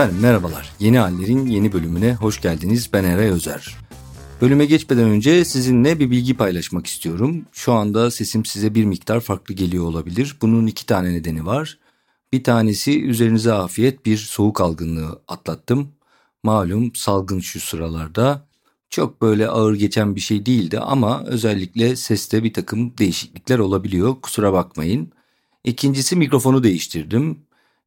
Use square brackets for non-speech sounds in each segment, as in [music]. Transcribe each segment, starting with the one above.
Efendim merhabalar. Yeni Haller'in yeni bölümüne hoş geldiniz. Ben Eray Özer. Bölüme geçmeden önce sizinle bir bilgi paylaşmak istiyorum. Şu anda sesim size bir miktar farklı geliyor olabilir. Bunun iki tane nedeni var. Bir tanesi üzerinize afiyet bir soğuk algınlığı atlattım. Malum salgın şu sıralarda. Çok böyle ağır geçen bir şey değildi ama özellikle seste bir takım değişiklikler olabiliyor. Kusura bakmayın. İkincisi mikrofonu değiştirdim.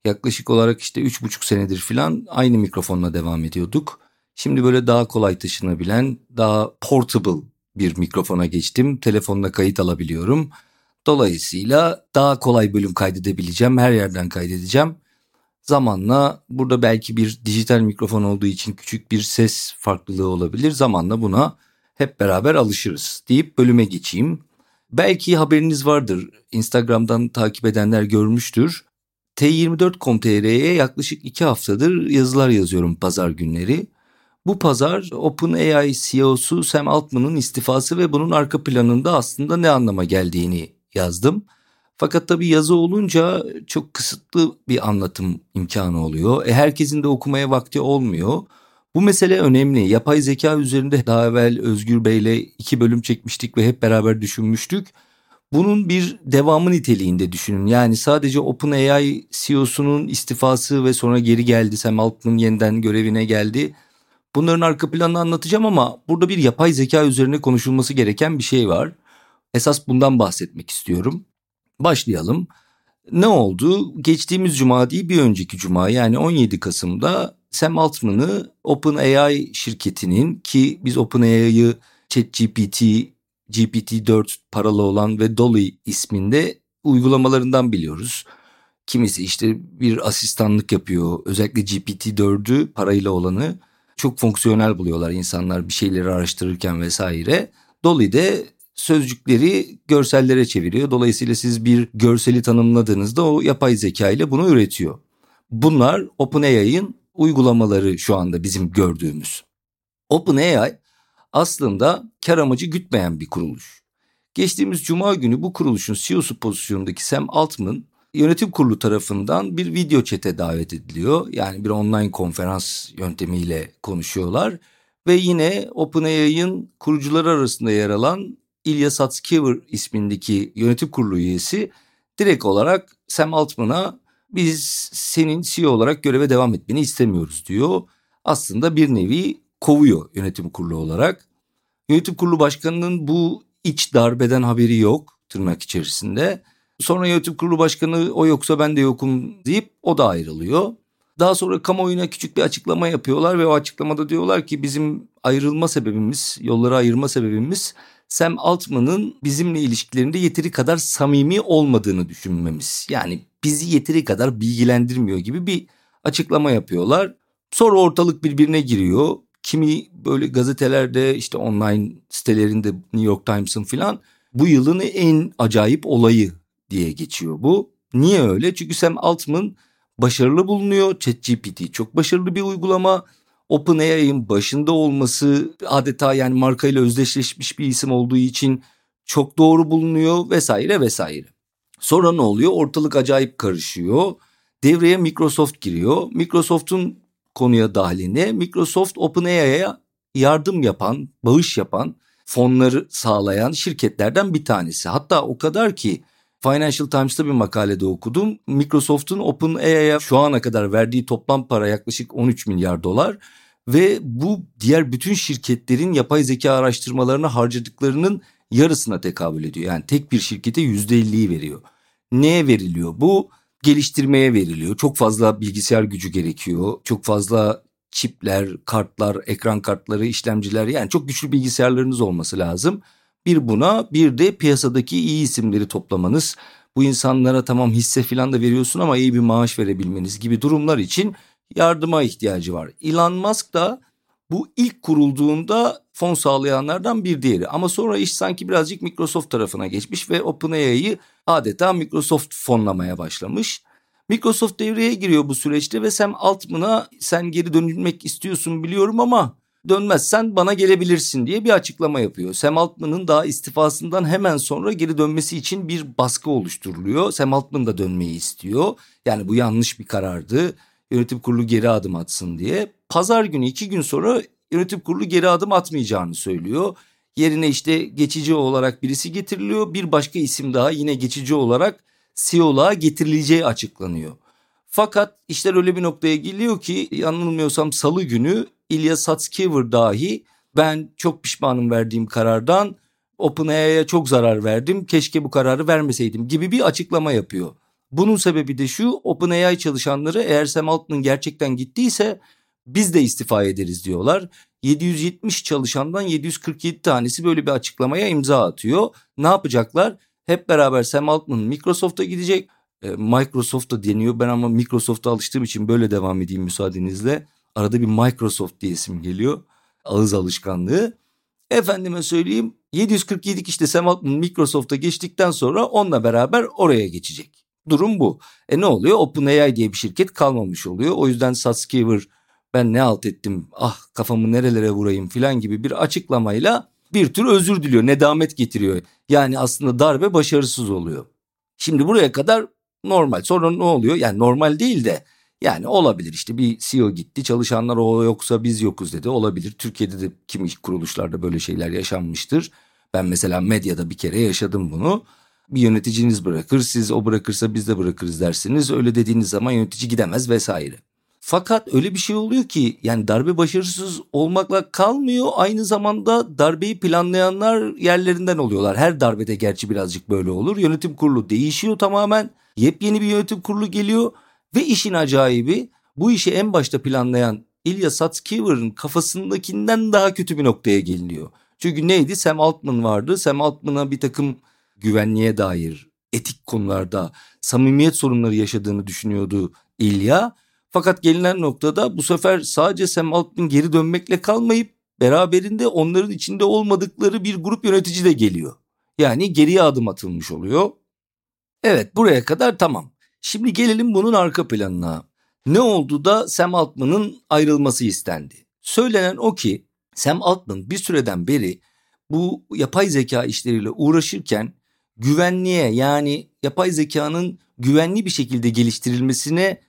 Yaklaşık olarak işte üç buçuk senedir falan aynı mikrofonla devam ediyorduk. Şimdi böyle daha kolay taşınabilen, daha portable bir mikrofona geçtim. Telefonla kayıt alabiliyorum. Dolayısıyla daha kolay bölüm kaydedebileceğim. Her yerden kaydedeceğim. Zamanla burada belki bir dijital mikrofon olduğu için küçük bir ses farklılığı olabilir. Zamanla buna hep beraber alışırız deyip bölüme geçeyim. Belki haberiniz vardır. Instagram'dan takip edenler görmüştür. T24.com.tr'ye yaklaşık iki haftadır yazılar yazıyorum pazar günleri. Bu pazar OpenAI CEO'su Sam Altman'ın istifası ve bunun arka planında aslında ne anlama geldiğini yazdım. Fakat tabii yazı olunca çok kısıtlı bir anlatım imkanı oluyor. E, herkesin de okumaya vakti olmuyor. Bu mesele önemli. Yapay zeka üzerinde daha evvel Özgür Bey'le iki bölüm çekmiştik ve hep beraber düşünmüştük. Bunun bir devamı niteliğinde düşünün. Yani sadece OpenAI CEO'sunun istifası ve sonra geri geldi. Sam Altman yeniden görevine geldi. Bunların arka planını anlatacağım ama burada bir yapay zeka üzerine konuşulması gereken bir şey var. Esas bundan bahsetmek istiyorum. Başlayalım. Ne oldu? Geçtiğimiz cuma değil bir önceki cuma yani 17 Kasım'da Sam Altman'ı OpenAI şirketinin ki biz OpenAI'yı ChatGPT, GPT-4 paralı olan ve Dolly isminde uygulamalarından biliyoruz. Kimisi işte bir asistanlık yapıyor. Özellikle GPT-4'ü parayla olanı çok fonksiyonel buluyorlar insanlar bir şeyleri araştırırken vesaire. Dolly de sözcükleri görsellere çeviriyor. Dolayısıyla siz bir görseli tanımladığınızda o yapay zeka ile bunu üretiyor. Bunlar OpenAI'ın uygulamaları şu anda bizim gördüğümüz. OpenAI aslında kar amacı gütmeyen bir kuruluş. Geçtiğimiz cuma günü bu kuruluşun CEO'su pozisyonundaki Sam Altman yönetim kurulu tarafından bir video çete davet ediliyor. Yani bir online konferans yöntemiyle konuşuyorlar. Ve yine OpenAI'ın kurucuları arasında yer alan Ilya Sutskever ismindeki yönetim kurulu üyesi direkt olarak Sam Altman'a biz senin CEO olarak göreve devam etmeni istemiyoruz diyor. Aslında bir nevi kovuyor yönetim kurulu olarak. Yönetim kurulu başkanının bu iç darbeden haberi yok tırnak içerisinde. Sonra yönetim kurulu başkanı o yoksa ben de yokum deyip o da ayrılıyor. Daha sonra kamuoyuna küçük bir açıklama yapıyorlar ve o açıklamada diyorlar ki bizim ayrılma sebebimiz, yolları ayırma sebebimiz Sam Altman'ın bizimle ilişkilerinde yeteri kadar samimi olmadığını düşünmemiz. Yani bizi yeteri kadar bilgilendirmiyor gibi bir açıklama yapıyorlar. Sonra ortalık birbirine giriyor. Kimi böyle gazetelerde işte online sitelerinde New York Times'ın filan bu yılın en acayip olayı diye geçiyor bu. Niye öyle? Çünkü Sam Altman başarılı bulunuyor. ChatGPT çok başarılı bir uygulama. OpenAI'ın başında olması adeta yani markayla özdeşleşmiş bir isim olduğu için çok doğru bulunuyor vesaire vesaire. Sonra ne oluyor? Ortalık acayip karışıyor. Devreye Microsoft giriyor. Microsoft'un konuya dahline Microsoft OpenAI'ya yardım yapan, bağış yapan, fonları sağlayan şirketlerden bir tanesi. Hatta o kadar ki Financial Times'ta bir makalede okudum. Microsoft'un OpenAI'ya şu ana kadar verdiği toplam para yaklaşık 13 milyar dolar ve bu diğer bütün şirketlerin yapay zeka araştırmalarına harcadıklarının yarısına tekabül ediyor. Yani tek bir şirkete %50'yi veriyor. Neye veriliyor? Bu geliştirmeye veriliyor. Çok fazla bilgisayar gücü gerekiyor. Çok fazla çipler, kartlar, ekran kartları, işlemciler yani çok güçlü bilgisayarlarınız olması lazım. Bir buna bir de piyasadaki iyi isimleri toplamanız. Bu insanlara tamam hisse falan da veriyorsun ama iyi bir maaş verebilmeniz gibi durumlar için yardıma ihtiyacı var. Elon Musk da bu ilk kurulduğunda fon sağlayanlardan bir diğeri. Ama sonra iş sanki birazcık Microsoft tarafına geçmiş ve OpenAI'yi adeta Microsoft fonlamaya başlamış. Microsoft devreye giriyor bu süreçte ve Sam Altman'a sen geri dönmek istiyorsun biliyorum ama dönmezsen bana gelebilirsin diye bir açıklama yapıyor. Sam Altman'ın daha istifasından hemen sonra geri dönmesi için bir baskı oluşturuluyor. Sam Altman da dönmeyi istiyor. Yani bu yanlış bir karardı. yönetim kurulu geri adım atsın diye. Pazar günü iki gün sonra yönetim kurulu geri adım atmayacağını söylüyor. Yerine işte geçici olarak birisi getiriliyor. Bir başka isim daha yine geçici olarak CEO'luğa getirileceği açıklanıyor. Fakat işler öyle bir noktaya geliyor ki yanılmıyorsam salı günü İlya Satskever dahi ben çok pişmanım verdiğim karardan OpenAI'ye çok zarar verdim keşke bu kararı vermeseydim gibi bir açıklama yapıyor. Bunun sebebi de şu OpenAI çalışanları eğer Sam Altman gerçekten gittiyse biz de istifa ederiz diyorlar. 770 çalışandan 747 tanesi böyle bir açıklamaya imza atıyor. Ne yapacaklar? Hep beraber Sam Altman Microsoft'a gidecek. E, Microsoft'ta deniyor ben ama Microsoft'a alıştığım için böyle devam edeyim müsaadenizle. Arada bir Microsoft diye isim geliyor. Ağız alışkanlığı. Efendime söyleyeyim 747 kişi Sam Altman Microsoft'a geçtikten sonra onunla beraber oraya geçecek. Durum bu. E ne oluyor? OpenAI diye bir şirket kalmamış oluyor. O yüzden Satskever ben ne alt ettim ah kafamı nerelere vurayım filan gibi bir açıklamayla bir tür özür diliyor, nedamet getiriyor. Yani aslında darbe başarısız oluyor. Şimdi buraya kadar normal. Sonra ne oluyor? Yani normal değil de yani olabilir işte bir CEO gitti çalışanlar o yoksa biz yokuz dedi olabilir. Türkiye'de de kimi kuruluşlarda böyle şeyler yaşanmıştır. Ben mesela medyada bir kere yaşadım bunu. Bir yöneticiniz bırakır siz o bırakırsa biz de bırakırız dersiniz. Öyle dediğiniz zaman yönetici gidemez vesaire. Fakat öyle bir şey oluyor ki yani darbe başarısız olmakla kalmıyor. Aynı zamanda darbeyi planlayanlar yerlerinden oluyorlar. Her darbede gerçi birazcık böyle olur. Yönetim kurulu değişiyor tamamen. Yepyeni bir yönetim kurulu geliyor ve işin acayibi bu işi en başta planlayan İlya Satskever'ın kafasındakinden daha kötü bir noktaya geliniyor. Çünkü neydi? Sam Altman vardı. Sam Altman'a bir takım güvenliğe dair etik konularda samimiyet sorunları yaşadığını düşünüyordu İlya. Fakat gelinen noktada bu sefer sadece Sam Altman geri dönmekle kalmayıp beraberinde onların içinde olmadıkları bir grup yönetici de geliyor. Yani geriye adım atılmış oluyor. Evet buraya kadar tamam. Şimdi gelelim bunun arka planına. Ne oldu da Sam Altman'ın ayrılması istendi? Söylenen o ki Sam Altman bir süreden beri bu yapay zeka işleriyle uğraşırken güvenliğe yani yapay zekanın güvenli bir şekilde geliştirilmesine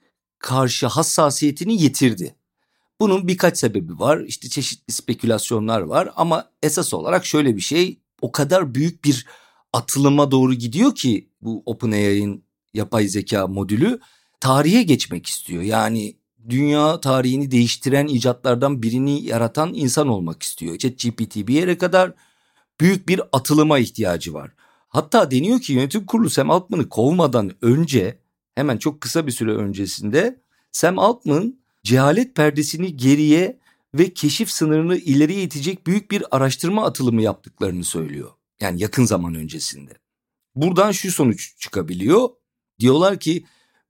karşı hassasiyetini yitirdi. Bunun birkaç sebebi var. İşte çeşitli spekülasyonlar var ama esas olarak şöyle bir şey o kadar büyük bir atılıma doğru gidiyor ki bu OpenAI'nin yapay zeka modülü tarihe geçmek istiyor. Yani dünya tarihini değiştiren icatlardan birini yaratan insan olmak istiyor. ChatGPT bir yere kadar büyük bir atılıma ihtiyacı var. Hatta deniyor ki yönetim kurulu Sam Altman'ı kovmadan önce hemen çok kısa bir süre öncesinde Sam Altman cehalet perdesini geriye ve keşif sınırını ileriye itecek büyük bir araştırma atılımı yaptıklarını söylüyor. Yani yakın zaman öncesinde. Buradan şu sonuç çıkabiliyor. Diyorlar ki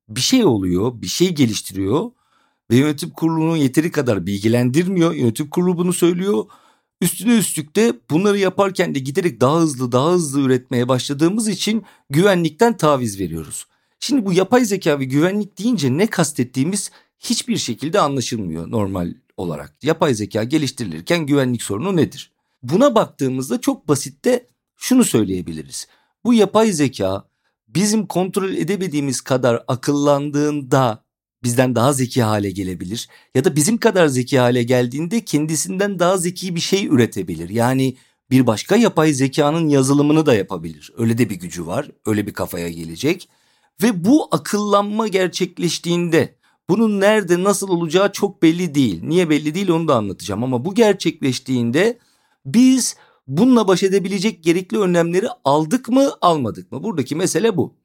bir şey oluyor, bir şey geliştiriyor ve yönetim kurulunu yeteri kadar bilgilendirmiyor. Yönetim kurulu bunu söylüyor. Üstüne üstlük de bunları yaparken de giderek daha hızlı daha hızlı üretmeye başladığımız için güvenlikten taviz veriyoruz. Şimdi bu yapay zeka ve güvenlik deyince ne kastettiğimiz hiçbir şekilde anlaşılmıyor normal olarak. Yapay zeka geliştirilirken güvenlik sorunu nedir? Buna baktığımızda çok basitte şunu söyleyebiliriz. Bu yapay zeka bizim kontrol edemediğimiz kadar akıllandığında bizden daha zeki hale gelebilir ya da bizim kadar zeki hale geldiğinde kendisinden daha zeki bir şey üretebilir. Yani bir başka yapay zekanın yazılımını da yapabilir. Öyle de bir gücü var. Öyle bir kafaya gelecek. Ve bu akıllanma gerçekleştiğinde bunun nerede nasıl olacağı çok belli değil. Niye belli değil onu da anlatacağım ama bu gerçekleştiğinde biz bununla baş edebilecek gerekli önlemleri aldık mı almadık mı? Buradaki mesele bu.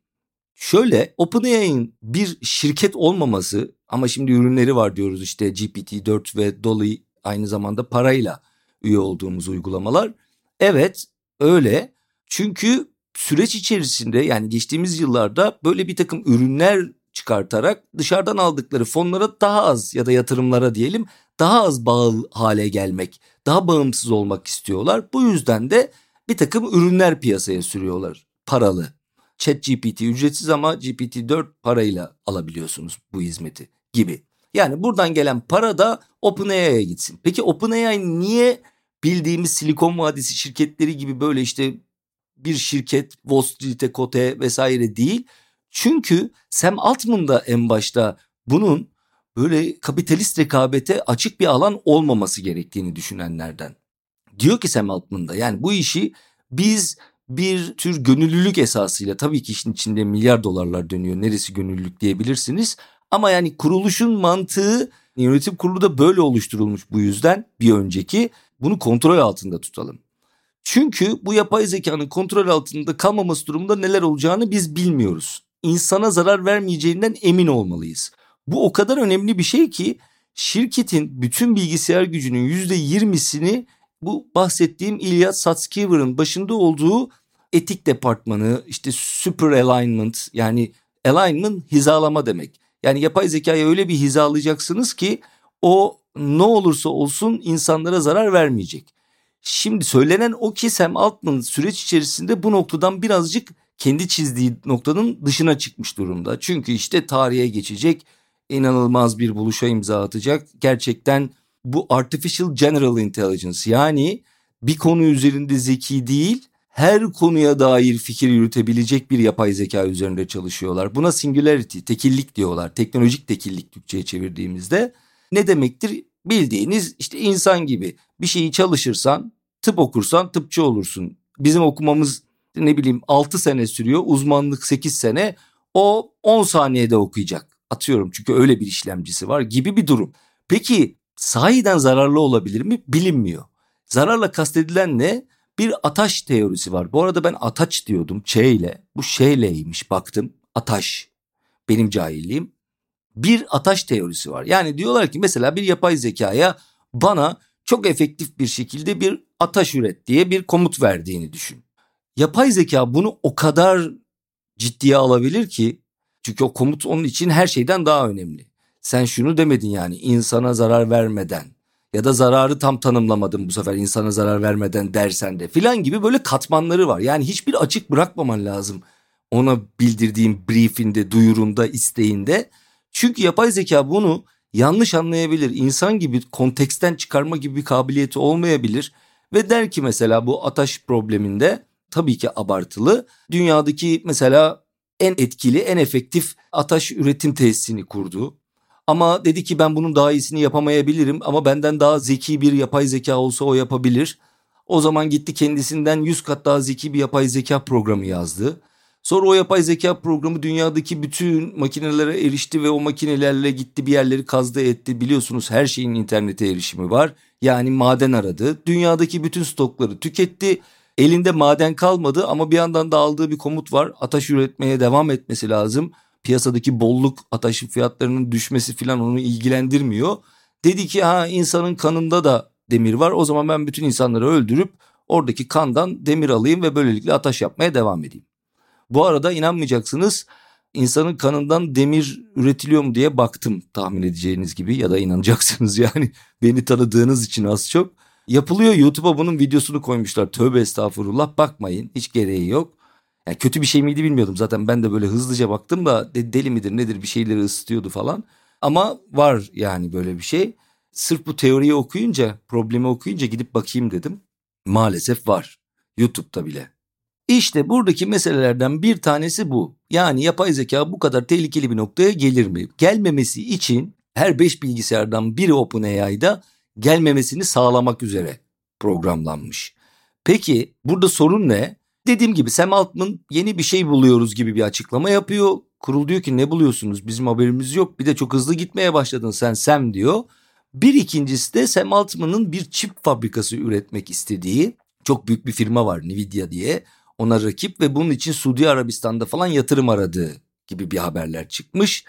Şöyle OpenAI'nin bir şirket olmaması ama şimdi ürünleri var diyoruz işte GPT-4 ve Dolly aynı zamanda parayla üye olduğumuz uygulamalar. Evet öyle çünkü süreç içerisinde yani geçtiğimiz yıllarda böyle bir takım ürünler çıkartarak dışarıdan aldıkları fonlara daha az ya da yatırımlara diyelim daha az bağlı hale gelmek, daha bağımsız olmak istiyorlar. Bu yüzden de bir takım ürünler piyasaya sürüyorlar paralı. ChatGPT ücretsiz ama GPT-4 parayla alabiliyorsunuz bu hizmeti gibi. Yani buradan gelen para da OpenAI'ye gitsin. Peki OpenAI niye bildiğimiz Silikon Vadisi şirketleri gibi böyle işte bir şirket Wall Street'e kote vesaire değil. Çünkü Sam Altman da en başta bunun böyle kapitalist rekabete açık bir alan olmaması gerektiğini düşünenlerden. Diyor ki Sam Altman da yani bu işi biz bir tür gönüllülük esasıyla tabii ki işin içinde milyar dolarlar dönüyor. Neresi gönüllülük diyebilirsiniz. Ama yani kuruluşun mantığı yönetim kurulu da böyle oluşturulmuş bu yüzden bir önceki bunu kontrol altında tutalım. Çünkü bu yapay zekanın kontrol altında kalmaması durumunda neler olacağını biz bilmiyoruz. İnsana zarar vermeyeceğinden emin olmalıyız. Bu o kadar önemli bir şey ki şirketin bütün bilgisayar gücünün %20'sini bu bahsettiğim İlyas Satskiver'ın başında olduğu etik departmanı işte super alignment yani alignment hizalama demek. Yani yapay zekayı öyle bir hizalayacaksınız ki o ne olursa olsun insanlara zarar vermeyecek. Şimdi söylenen o ki Sam Altman süreç içerisinde bu noktadan birazcık kendi çizdiği noktanın dışına çıkmış durumda. Çünkü işte tarihe geçecek, inanılmaz bir buluşa imza atacak. Gerçekten bu artificial general intelligence yani bir konu üzerinde zeki değil, her konuya dair fikir yürütebilecek bir yapay zeka üzerinde çalışıyorlar. Buna singularity, tekillik diyorlar. Teknolojik tekillik Türkçe'ye çevirdiğimizde ne demektir? Bildiğiniz işte insan gibi bir şeyi çalışırsan, tıp okursan tıpçı olursun. Bizim okumamız ne bileyim 6 sene sürüyor, uzmanlık 8 sene. O 10 saniyede okuyacak. Atıyorum çünkü öyle bir işlemcisi var gibi bir durum. Peki sahiden zararlı olabilir mi? Bilinmiyor. Zararla kastedilen ne? Bir ataş teorisi var. Bu arada ben ataç diyordum Ç ile. Bu şeyleymiş baktım. Ataş. Benim cahilliğim. Bir ataş teorisi var. Yani diyorlar ki mesela bir yapay zekaya bana çok efektif bir şekilde bir ataş üret diye bir komut verdiğini düşün. Yapay zeka bunu o kadar ciddiye alabilir ki çünkü o komut onun için her şeyden daha önemli. Sen şunu demedin yani insana zarar vermeden ya da zararı tam tanımlamadın bu sefer insana zarar vermeden dersen de filan gibi böyle katmanları var. Yani hiçbir açık bırakmaman lazım ona bildirdiğin briefinde, duyurunda, isteğinde. Çünkü yapay zeka bunu yanlış anlayabilir. İnsan gibi konteksten çıkarma gibi bir kabiliyeti olmayabilir. Ve der ki mesela bu ataş probleminde tabii ki abartılı. Dünyadaki mesela en etkili, en efektif ataş üretim tesisini kurdu. Ama dedi ki ben bunun daha iyisini yapamayabilirim ama benden daha zeki bir yapay zeka olsa o yapabilir. O zaman gitti kendisinden 100 kat daha zeki bir yapay zeka programı yazdı. Sonra o yapay zeka programı dünyadaki bütün makinelere erişti ve o makinelerle gitti bir yerleri kazdı etti. Biliyorsunuz her şeyin internete erişimi var. Yani maden aradı. Dünyadaki bütün stokları tüketti. Elinde maden kalmadı ama bir yandan da aldığı bir komut var. Ataş üretmeye devam etmesi lazım piyasadaki bolluk ataşı fiyatlarının düşmesi falan onu ilgilendirmiyor. Dedi ki ha insanın kanında da demir var o zaman ben bütün insanları öldürüp oradaki kandan demir alayım ve böylelikle ataş yapmaya devam edeyim. Bu arada inanmayacaksınız insanın kanından demir üretiliyor mu diye baktım tahmin edeceğiniz gibi ya da inanacaksınız [laughs] yani beni tanıdığınız için az çok. Yapılıyor YouTube'a bunun videosunu koymuşlar tövbe estağfurullah bakmayın hiç gereği yok. Yani kötü bir şey miydi bilmiyordum. Zaten ben de böyle hızlıca baktım da deli midir nedir bir şeyleri ısıtıyordu falan. Ama var yani böyle bir şey. Sırf bu teoriyi okuyunca, problemi okuyunca gidip bakayım dedim. Maalesef var. YouTube'da bile. İşte buradaki meselelerden bir tanesi bu. Yani yapay zeka bu kadar tehlikeli bir noktaya gelir mi? Gelmemesi için her 5 bilgisayardan biri OpenAI'da gelmemesini sağlamak üzere programlanmış. Peki burada sorun ne? Dediğim gibi Sam Altman yeni bir şey buluyoruz gibi bir açıklama yapıyor. Kurul diyor ki ne buluyorsunuz bizim haberimiz yok bir de çok hızlı gitmeye başladın sen Sam diyor. Bir ikincisi de Sam Altman'ın bir çip fabrikası üretmek istediği çok büyük bir firma var Nvidia diye ona rakip ve bunun için Suudi Arabistan'da falan yatırım aradığı gibi bir haberler çıkmış.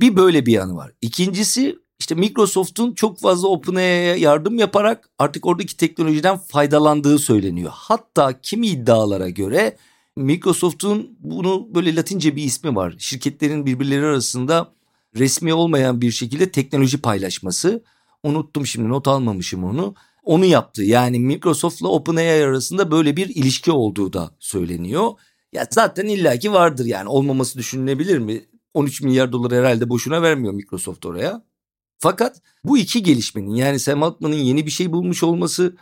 Bir böyle bir yanı var. İkincisi işte Microsoft'un çok fazla OpenAI'ye yardım yaparak artık oradaki teknolojiden faydalandığı söyleniyor. Hatta kimi iddialara göre Microsoft'un bunu böyle latince bir ismi var. Şirketlerin birbirleri arasında resmi olmayan bir şekilde teknoloji paylaşması. Unuttum şimdi not almamışım onu. Onu yaptı. Yani Microsoft'la OpenAI arasında böyle bir ilişki olduğu da söyleniyor. Ya zaten illaki vardır yani olmaması düşünülebilir mi? 13 milyar dolar herhalde boşuna vermiyor Microsoft oraya. Fakat bu iki gelişmenin yani Sam Altman'ın yeni bir şey bulmuş olması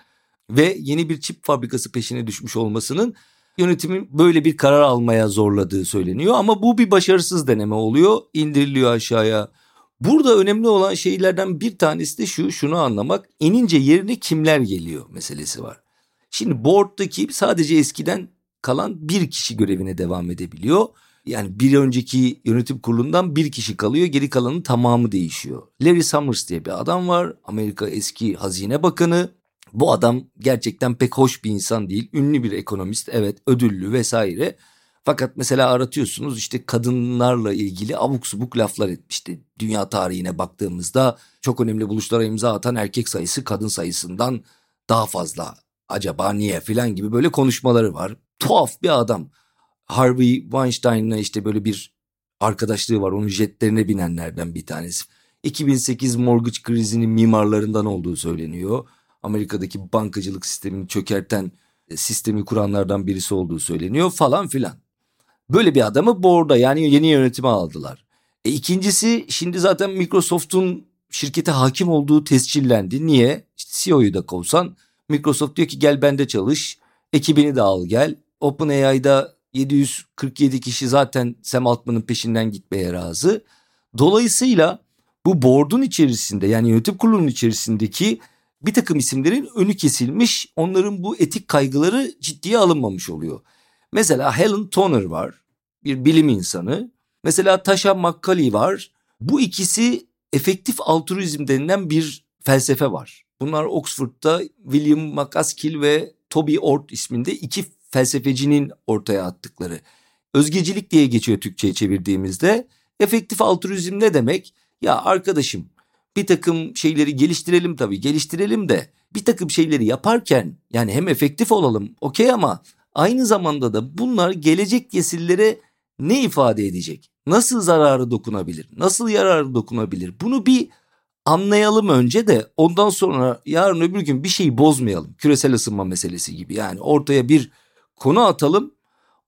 ve yeni bir çip fabrikası peşine düşmüş olmasının yönetimin böyle bir karar almaya zorladığı söyleniyor. Ama bu bir başarısız deneme oluyor. İndiriliyor aşağıya. Burada önemli olan şeylerden bir tanesi de şu, şunu anlamak. inince yerine kimler geliyor meselesi var. Şimdi board'daki sadece eskiden kalan bir kişi görevine devam edebiliyor. Yani bir önceki yönetim kurulundan bir kişi kalıyor geri kalanın tamamı değişiyor. Larry Summers diye bir adam var Amerika eski hazine bakanı. Bu adam gerçekten pek hoş bir insan değil. Ünlü bir ekonomist evet ödüllü vesaire. Fakat mesela aratıyorsunuz işte kadınlarla ilgili abuk subuk laflar etmişti. Dünya tarihine baktığımızda çok önemli buluşlara imza atan erkek sayısı kadın sayısından daha fazla. Acaba niye filan gibi böyle konuşmaları var. Tuhaf bir adam. Harvey Weinstein'la işte böyle bir arkadaşlığı var. Onun jetlerine binenlerden bir tanesi. 2008 mortgage krizinin mimarlarından olduğu söyleniyor. Amerika'daki bankacılık sistemini çökerten e, sistemi kuranlardan birisi olduğu söyleniyor falan filan. Böyle bir adamı board'a yani yeni yönetime aldılar. E ikincisi şimdi zaten Microsoft'un şirkete hakim olduğu tescillendi. Niye? İşte CEO'yu da kovsan Microsoft diyor ki gel bende çalış. Ekibini de al gel. OpenAI'da 747 kişi zaten Sam Altman'ın peşinden gitmeye razı. Dolayısıyla bu board'un içerisinde yani yönetim kurulunun içerisindeki bir takım isimlerin önü kesilmiş. Onların bu etik kaygıları ciddiye alınmamış oluyor. Mesela Helen Toner var. Bir bilim insanı. Mesela Tasha McCauley var. Bu ikisi efektif altruizm denilen bir felsefe var. Bunlar Oxford'da William McCaskill ve Toby Ord isminde iki felsefecinin ortaya attıkları. Özgecilik diye geçiyor Türkçe'ye çevirdiğimizde. Efektif altruizm ne demek? Ya arkadaşım bir takım şeyleri geliştirelim tabii geliştirelim de bir takım şeyleri yaparken yani hem efektif olalım okey ama aynı zamanda da bunlar gelecek nesillere ne ifade edecek? Nasıl zararı dokunabilir? Nasıl yararı dokunabilir? Bunu bir anlayalım önce de ondan sonra yarın öbür gün bir şeyi bozmayalım. Küresel ısınma meselesi gibi yani ortaya bir konu atalım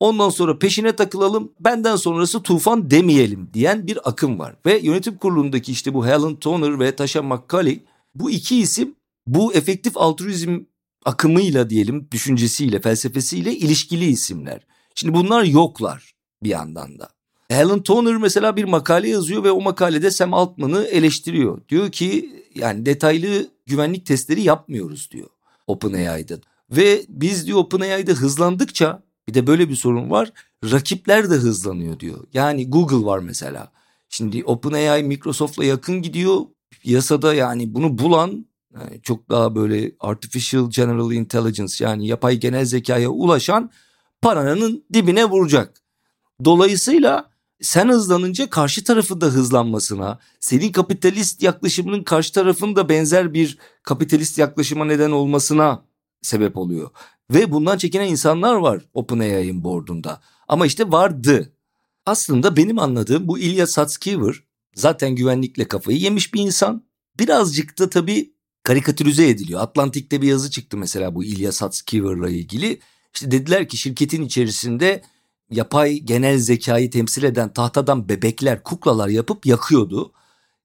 ondan sonra peşine takılalım benden sonrası tufan demeyelim diyen bir akım var. Ve yönetim kurulundaki işte bu Helen Toner ve Tasha McCauley bu iki isim bu efektif altruizm akımıyla diyelim düşüncesiyle felsefesiyle ilişkili isimler. Şimdi bunlar yoklar bir yandan da. Helen Toner mesela bir makale yazıyor ve o makalede Sam Altman'ı eleştiriyor. Diyor ki yani detaylı güvenlik testleri yapmıyoruz diyor OpenAI'da. Ve biz diyor OpenAI'da hızlandıkça bir de böyle bir sorun var. Rakipler de hızlanıyor diyor. Yani Google var mesela. Şimdi OpenAI Microsoft'la yakın gidiyor. Yasada yani bunu bulan yani çok daha böyle artificial general intelligence yani yapay genel zekaya ulaşan paranın dibine vuracak. Dolayısıyla sen hızlanınca karşı tarafın da hızlanmasına, senin kapitalist yaklaşımının karşı tarafın da benzer bir kapitalist yaklaşıma neden olmasına sebep oluyor. Ve bundan çekinen insanlar var OpenAI'ın boardunda. Ama işte vardı. Aslında benim anladığım bu Ilya Sutskever zaten güvenlikle kafayı yemiş bir insan. Birazcık da tabii karikatürize ediliyor. Atlantik'te bir yazı çıktı mesela bu Ilya Sutskever'la ilgili. İşte dediler ki şirketin içerisinde yapay genel zekayı temsil eden tahtadan bebekler, kuklalar yapıp yakıyordu.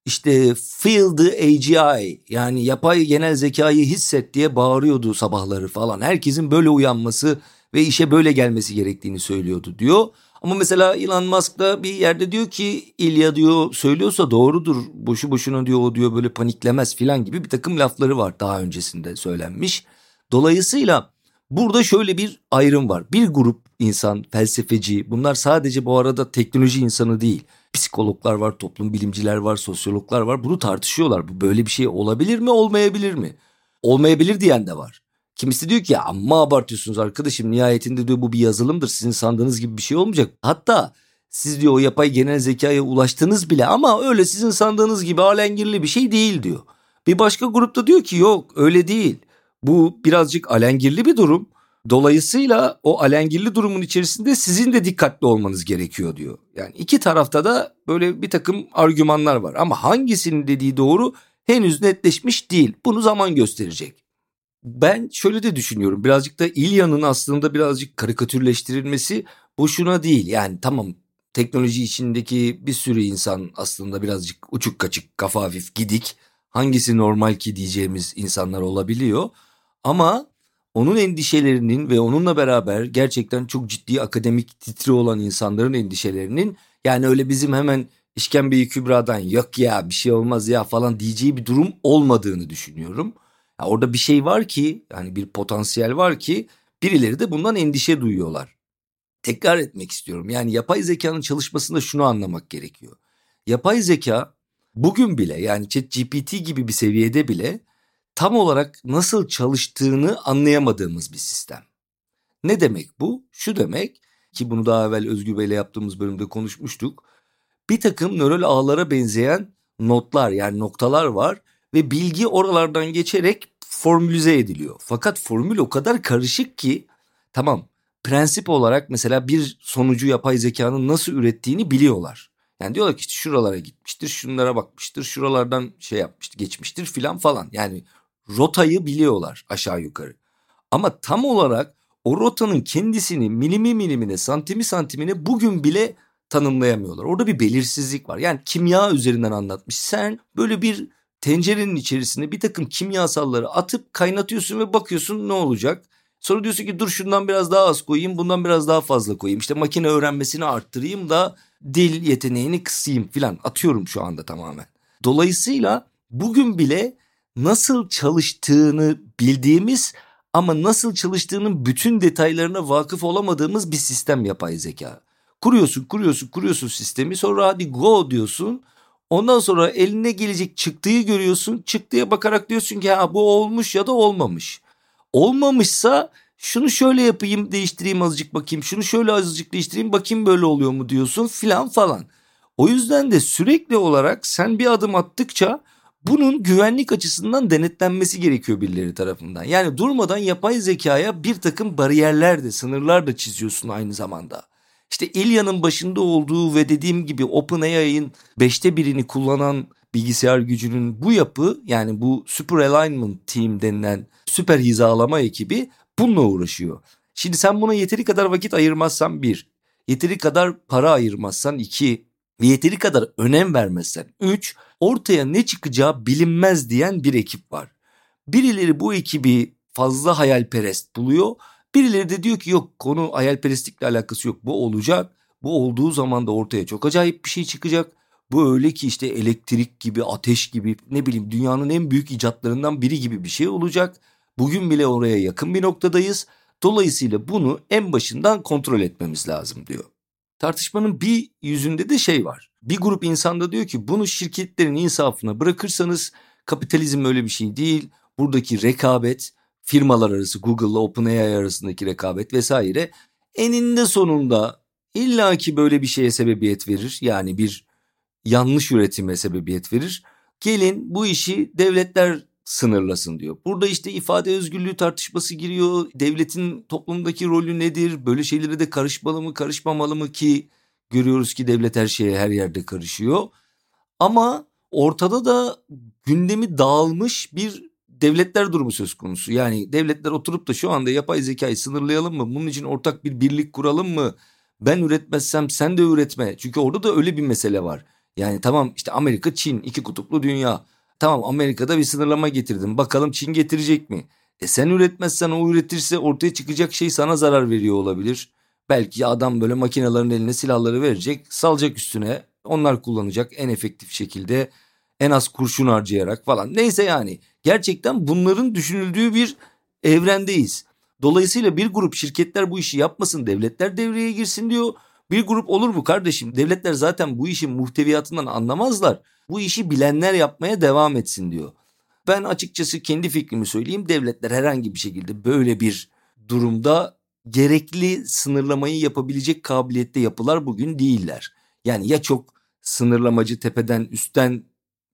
İşte feel the AGI yani yapay genel zekayı hisset diye bağırıyordu sabahları falan. Herkesin böyle uyanması ve işe böyle gelmesi gerektiğini söylüyordu diyor. Ama mesela Elon Musk da bir yerde diyor ki İlya diyor söylüyorsa doğrudur. Boşu boşuna diyor o diyor böyle paniklemez filan gibi bir takım lafları var daha öncesinde söylenmiş. Dolayısıyla burada şöyle bir ayrım var. Bir grup insan, felsefeci bunlar sadece bu arada teknoloji insanı değil. Psikologlar var, toplum bilimciler var, sosyologlar var. Bunu tartışıyorlar. Bu böyle bir şey olabilir mi, olmayabilir mi? Olmayabilir diyen de var. Kimisi diyor ki amma abartıyorsunuz arkadaşım nihayetinde diyor bu bir yazılımdır sizin sandığınız gibi bir şey olmayacak. Hatta siz diyor o yapay genel zekaya ulaştınız bile ama öyle sizin sandığınız gibi alengirli bir şey değil diyor. Bir başka grupta diyor ki yok öyle değil. Bu birazcık alengirli bir durum. Dolayısıyla o alengirli durumun içerisinde sizin de dikkatli olmanız gerekiyor diyor. Yani iki tarafta da böyle bir takım argümanlar var ama hangisinin dediği doğru henüz netleşmiş değil. Bunu zaman gösterecek. Ben şöyle de düşünüyorum birazcık da İlya'nın aslında birazcık karikatürleştirilmesi boşuna değil. Yani tamam teknoloji içindeki bir sürü insan aslında birazcık uçuk kaçık kafa hafif gidik. Hangisi normal ki diyeceğimiz insanlar olabiliyor. Ama onun endişelerinin ve onunla beraber gerçekten çok ciddi akademik titri olan insanların endişelerinin yani öyle bizim hemen işkembeyi kübradan yok ya bir şey olmaz ya falan diyeceği bir durum olmadığını düşünüyorum. Ya orada bir şey var ki yani bir potansiyel var ki birileri de bundan endişe duyuyorlar. Tekrar etmek istiyorum yani yapay zekanın çalışmasında şunu anlamak gerekiyor. Yapay zeka bugün bile yani ChatGPT gibi bir seviyede bile tam olarak nasıl çalıştığını anlayamadığımız bir sistem. Ne demek bu? Şu demek ki bunu daha evvel Özgür Bey'le yaptığımız bölümde konuşmuştuk. Bir takım nöral ağlara benzeyen notlar yani noktalar var ve bilgi oralardan geçerek formülize ediliyor. Fakat formül o kadar karışık ki tamam prensip olarak mesela bir sonucu yapay zekanın nasıl ürettiğini biliyorlar. Yani diyorlar ki işte şuralara gitmiştir, şunlara bakmıştır, şuralardan şey yapmıştır, geçmiştir filan falan. Yani rotayı biliyorlar aşağı yukarı. Ama tam olarak o rotanın kendisini milimi milimine, santimi santimine bugün bile tanımlayamıyorlar. Orada bir belirsizlik var. Yani kimya üzerinden anlatmış. Sen böyle bir tencerenin içerisine bir takım kimyasalları atıp kaynatıyorsun ve bakıyorsun ne olacak? Sonra diyorsun ki dur şundan biraz daha az koyayım, bundan biraz daha fazla koyayım. İşte makine öğrenmesini arttırayım da dil yeteneğini kısayım filan. Atıyorum şu anda tamamen. Dolayısıyla bugün bile nasıl çalıştığını bildiğimiz ama nasıl çalıştığının bütün detaylarına vakıf olamadığımız bir sistem yapay zeka. Kuruyorsun, kuruyorsun, kuruyorsun sistemi. Sonra hadi go diyorsun. Ondan sonra eline gelecek çıktığı görüyorsun. Çıktıya bakarak diyorsun ki ha bu olmuş ya da olmamış. Olmamışsa şunu şöyle yapayım değiştireyim azıcık bakayım. Şunu şöyle azıcık değiştireyim bakayım böyle oluyor mu diyorsun filan falan. O yüzden de sürekli olarak sen bir adım attıkça bunun güvenlik açısından denetlenmesi gerekiyor birileri tarafından. Yani durmadan yapay zekaya bir takım bariyerler de sınırlar da çiziyorsun aynı zamanda. İşte İlya'nın başında olduğu ve dediğim gibi OpenAI'ın beşte birini kullanan bilgisayar gücünün bu yapı yani bu Super Alignment Team denilen süper hizalama ekibi bununla uğraşıyor. Şimdi sen buna yeteri kadar vakit ayırmazsan bir, yeteri kadar para ayırmazsan iki yeteri kadar önem vermezsen üç, ortaya ne çıkacağı bilinmez diyen bir ekip var. Birileri bu ekibi fazla hayalperest buluyor. Birileri de diyor ki yok konu hayalperestlikle alakası yok bu olacak. Bu olduğu zaman da ortaya çok acayip bir şey çıkacak. Bu öyle ki işte elektrik gibi, ateş gibi ne bileyim dünyanın en büyük icatlarından biri gibi bir şey olacak. Bugün bile oraya yakın bir noktadayız. Dolayısıyla bunu en başından kontrol etmemiz lazım diyor. Tartışmanın bir yüzünde de şey var. Bir grup insan da diyor ki bunu şirketlerin insafına bırakırsanız kapitalizm öyle bir şey değil. Buradaki rekabet, firmalar arası Google'la OpenAI arasındaki rekabet vesaire eninde sonunda illaki böyle bir şeye sebebiyet verir. Yani bir yanlış üretime sebebiyet verir. Gelin bu işi devletler sınırlasın diyor. Burada işte ifade özgürlüğü tartışması giriyor. Devletin toplumdaki rolü nedir? Böyle şeylere de karışmalı mı, karışmamalı mı ki görüyoruz ki devlet her şeye her yerde karışıyor. Ama ortada da gündemi dağılmış bir devletler durumu söz konusu. Yani devletler oturup da şu anda yapay zekayı sınırlayalım mı? Bunun için ortak bir birlik kuralım mı? Ben üretmezsem sen de üretme. Çünkü orada da öyle bir mesele var. Yani tamam işte Amerika, Çin iki kutuplu dünya. Tamam Amerika'da bir sınırlama getirdim. Bakalım Çin getirecek mi? E sen üretmezsen o üretirse ortaya çıkacak şey sana zarar veriyor olabilir. Belki adam böyle makinelerin eline silahları verecek, salacak üstüne. Onlar kullanacak en efektif şekilde, en az kurşun harcayarak falan. Neyse yani gerçekten bunların düşünüldüğü bir evrendeyiz. Dolayısıyla bir grup şirketler bu işi yapmasın, devletler devreye girsin diyor. Bir grup olur mu kardeşim? Devletler zaten bu işin muhteviyatından anlamazlar. Bu işi bilenler yapmaya devam etsin diyor. Ben açıkçası kendi fikrimi söyleyeyim. Devletler herhangi bir şekilde böyle bir durumda gerekli sınırlamayı yapabilecek kabiliyette yapılar bugün değiller. Yani ya çok sınırlamacı tepeden üstten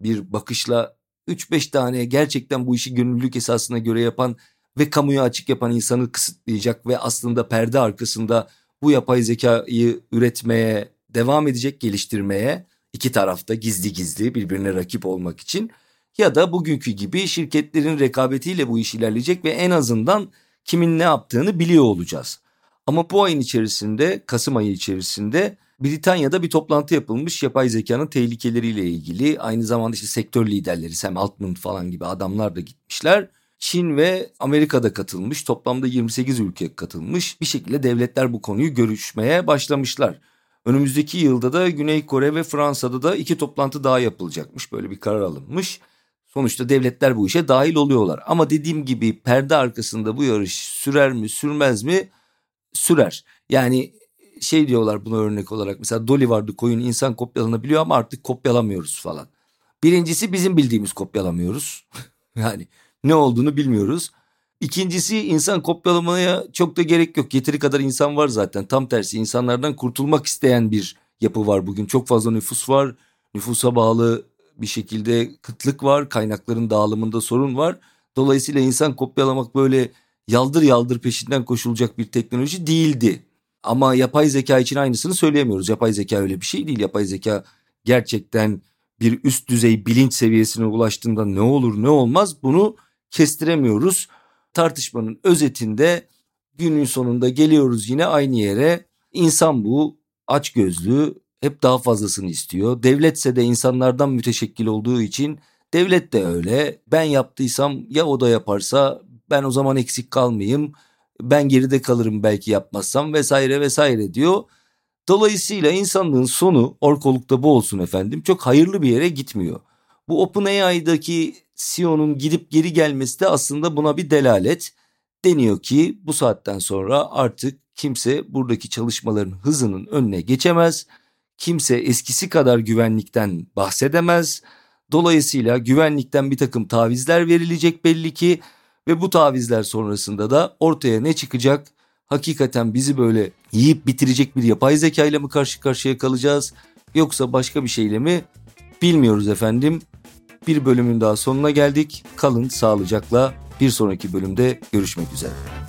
bir bakışla 3-5 tane gerçekten bu işi gönüllülük esasına göre yapan ve kamuya açık yapan insanı kısıtlayacak ve aslında perde arkasında bu yapay zekayı üretmeye devam edecek, geliştirmeye iki tarafta gizli gizli birbirine rakip olmak için ya da bugünkü gibi şirketlerin rekabetiyle bu iş ilerleyecek ve en azından kimin ne yaptığını biliyor olacağız. Ama bu ayın içerisinde, Kasım ayı içerisinde Britanya'da bir toplantı yapılmış yapay zekanın tehlikeleriyle ilgili. Aynı zamanda işte sektör liderleri Sam Altman falan gibi adamlar da gitmişler. Çin ve Amerika'da katılmış. Toplamda 28 ülke katılmış. Bir şekilde devletler bu konuyu görüşmeye başlamışlar. Önümüzdeki yılda da Güney Kore ve Fransa'da da iki toplantı daha yapılacakmış. Böyle bir karar alınmış. Sonuçta devletler bu işe dahil oluyorlar. Ama dediğim gibi perde arkasında bu yarış sürer mi sürmez mi? Sürer. Yani şey diyorlar buna örnek olarak mesela Dolly vardı koyun insan kopyalanabiliyor ama artık kopyalamıyoruz falan. Birincisi bizim bildiğimiz kopyalamıyoruz. [laughs] yani ne olduğunu bilmiyoruz. İkincisi insan kopyalamaya çok da gerek yok. Yeteri kadar insan var zaten. Tam tersi insanlardan kurtulmak isteyen bir yapı var bugün. Çok fazla nüfus var. Nüfusa bağlı bir şekilde kıtlık var. Kaynakların dağılımında sorun var. Dolayısıyla insan kopyalamak böyle yaldır yaldır peşinden koşulacak bir teknoloji değildi. Ama yapay zeka için aynısını söyleyemiyoruz. Yapay zeka öyle bir şey değil. Yapay zeka gerçekten bir üst düzey bilinç seviyesine ulaştığında ne olur ne olmaz bunu kestiremiyoruz. Tartışmanın özetinde günün sonunda geliyoruz yine aynı yere. İnsan bu aç gözlü hep daha fazlasını istiyor. Devletse de insanlardan müteşekkil olduğu için devlet de öyle. Ben yaptıysam ya o da yaparsa ben o zaman eksik kalmayayım. Ben geride kalırım belki yapmazsam vesaire vesaire diyor. Dolayısıyla insanlığın sonu orkolukta bu olsun efendim çok hayırlı bir yere gitmiyor. Bu OpenAI'daki CEO'nun gidip geri gelmesi de aslında buna bir delalet. Deniyor ki bu saatten sonra artık kimse buradaki çalışmaların hızının önüne geçemez. Kimse eskisi kadar güvenlikten bahsedemez. Dolayısıyla güvenlikten bir takım tavizler verilecek belli ki ve bu tavizler sonrasında da ortaya ne çıkacak? Hakikaten bizi böyle yiyip bitirecek bir yapay zeka ile mi karşı karşıya kalacağız yoksa başka bir şeyle mi bilmiyoruz efendim. Bir bölümün daha sonuna geldik. Kalın sağlıcakla bir sonraki bölümde görüşmek üzere.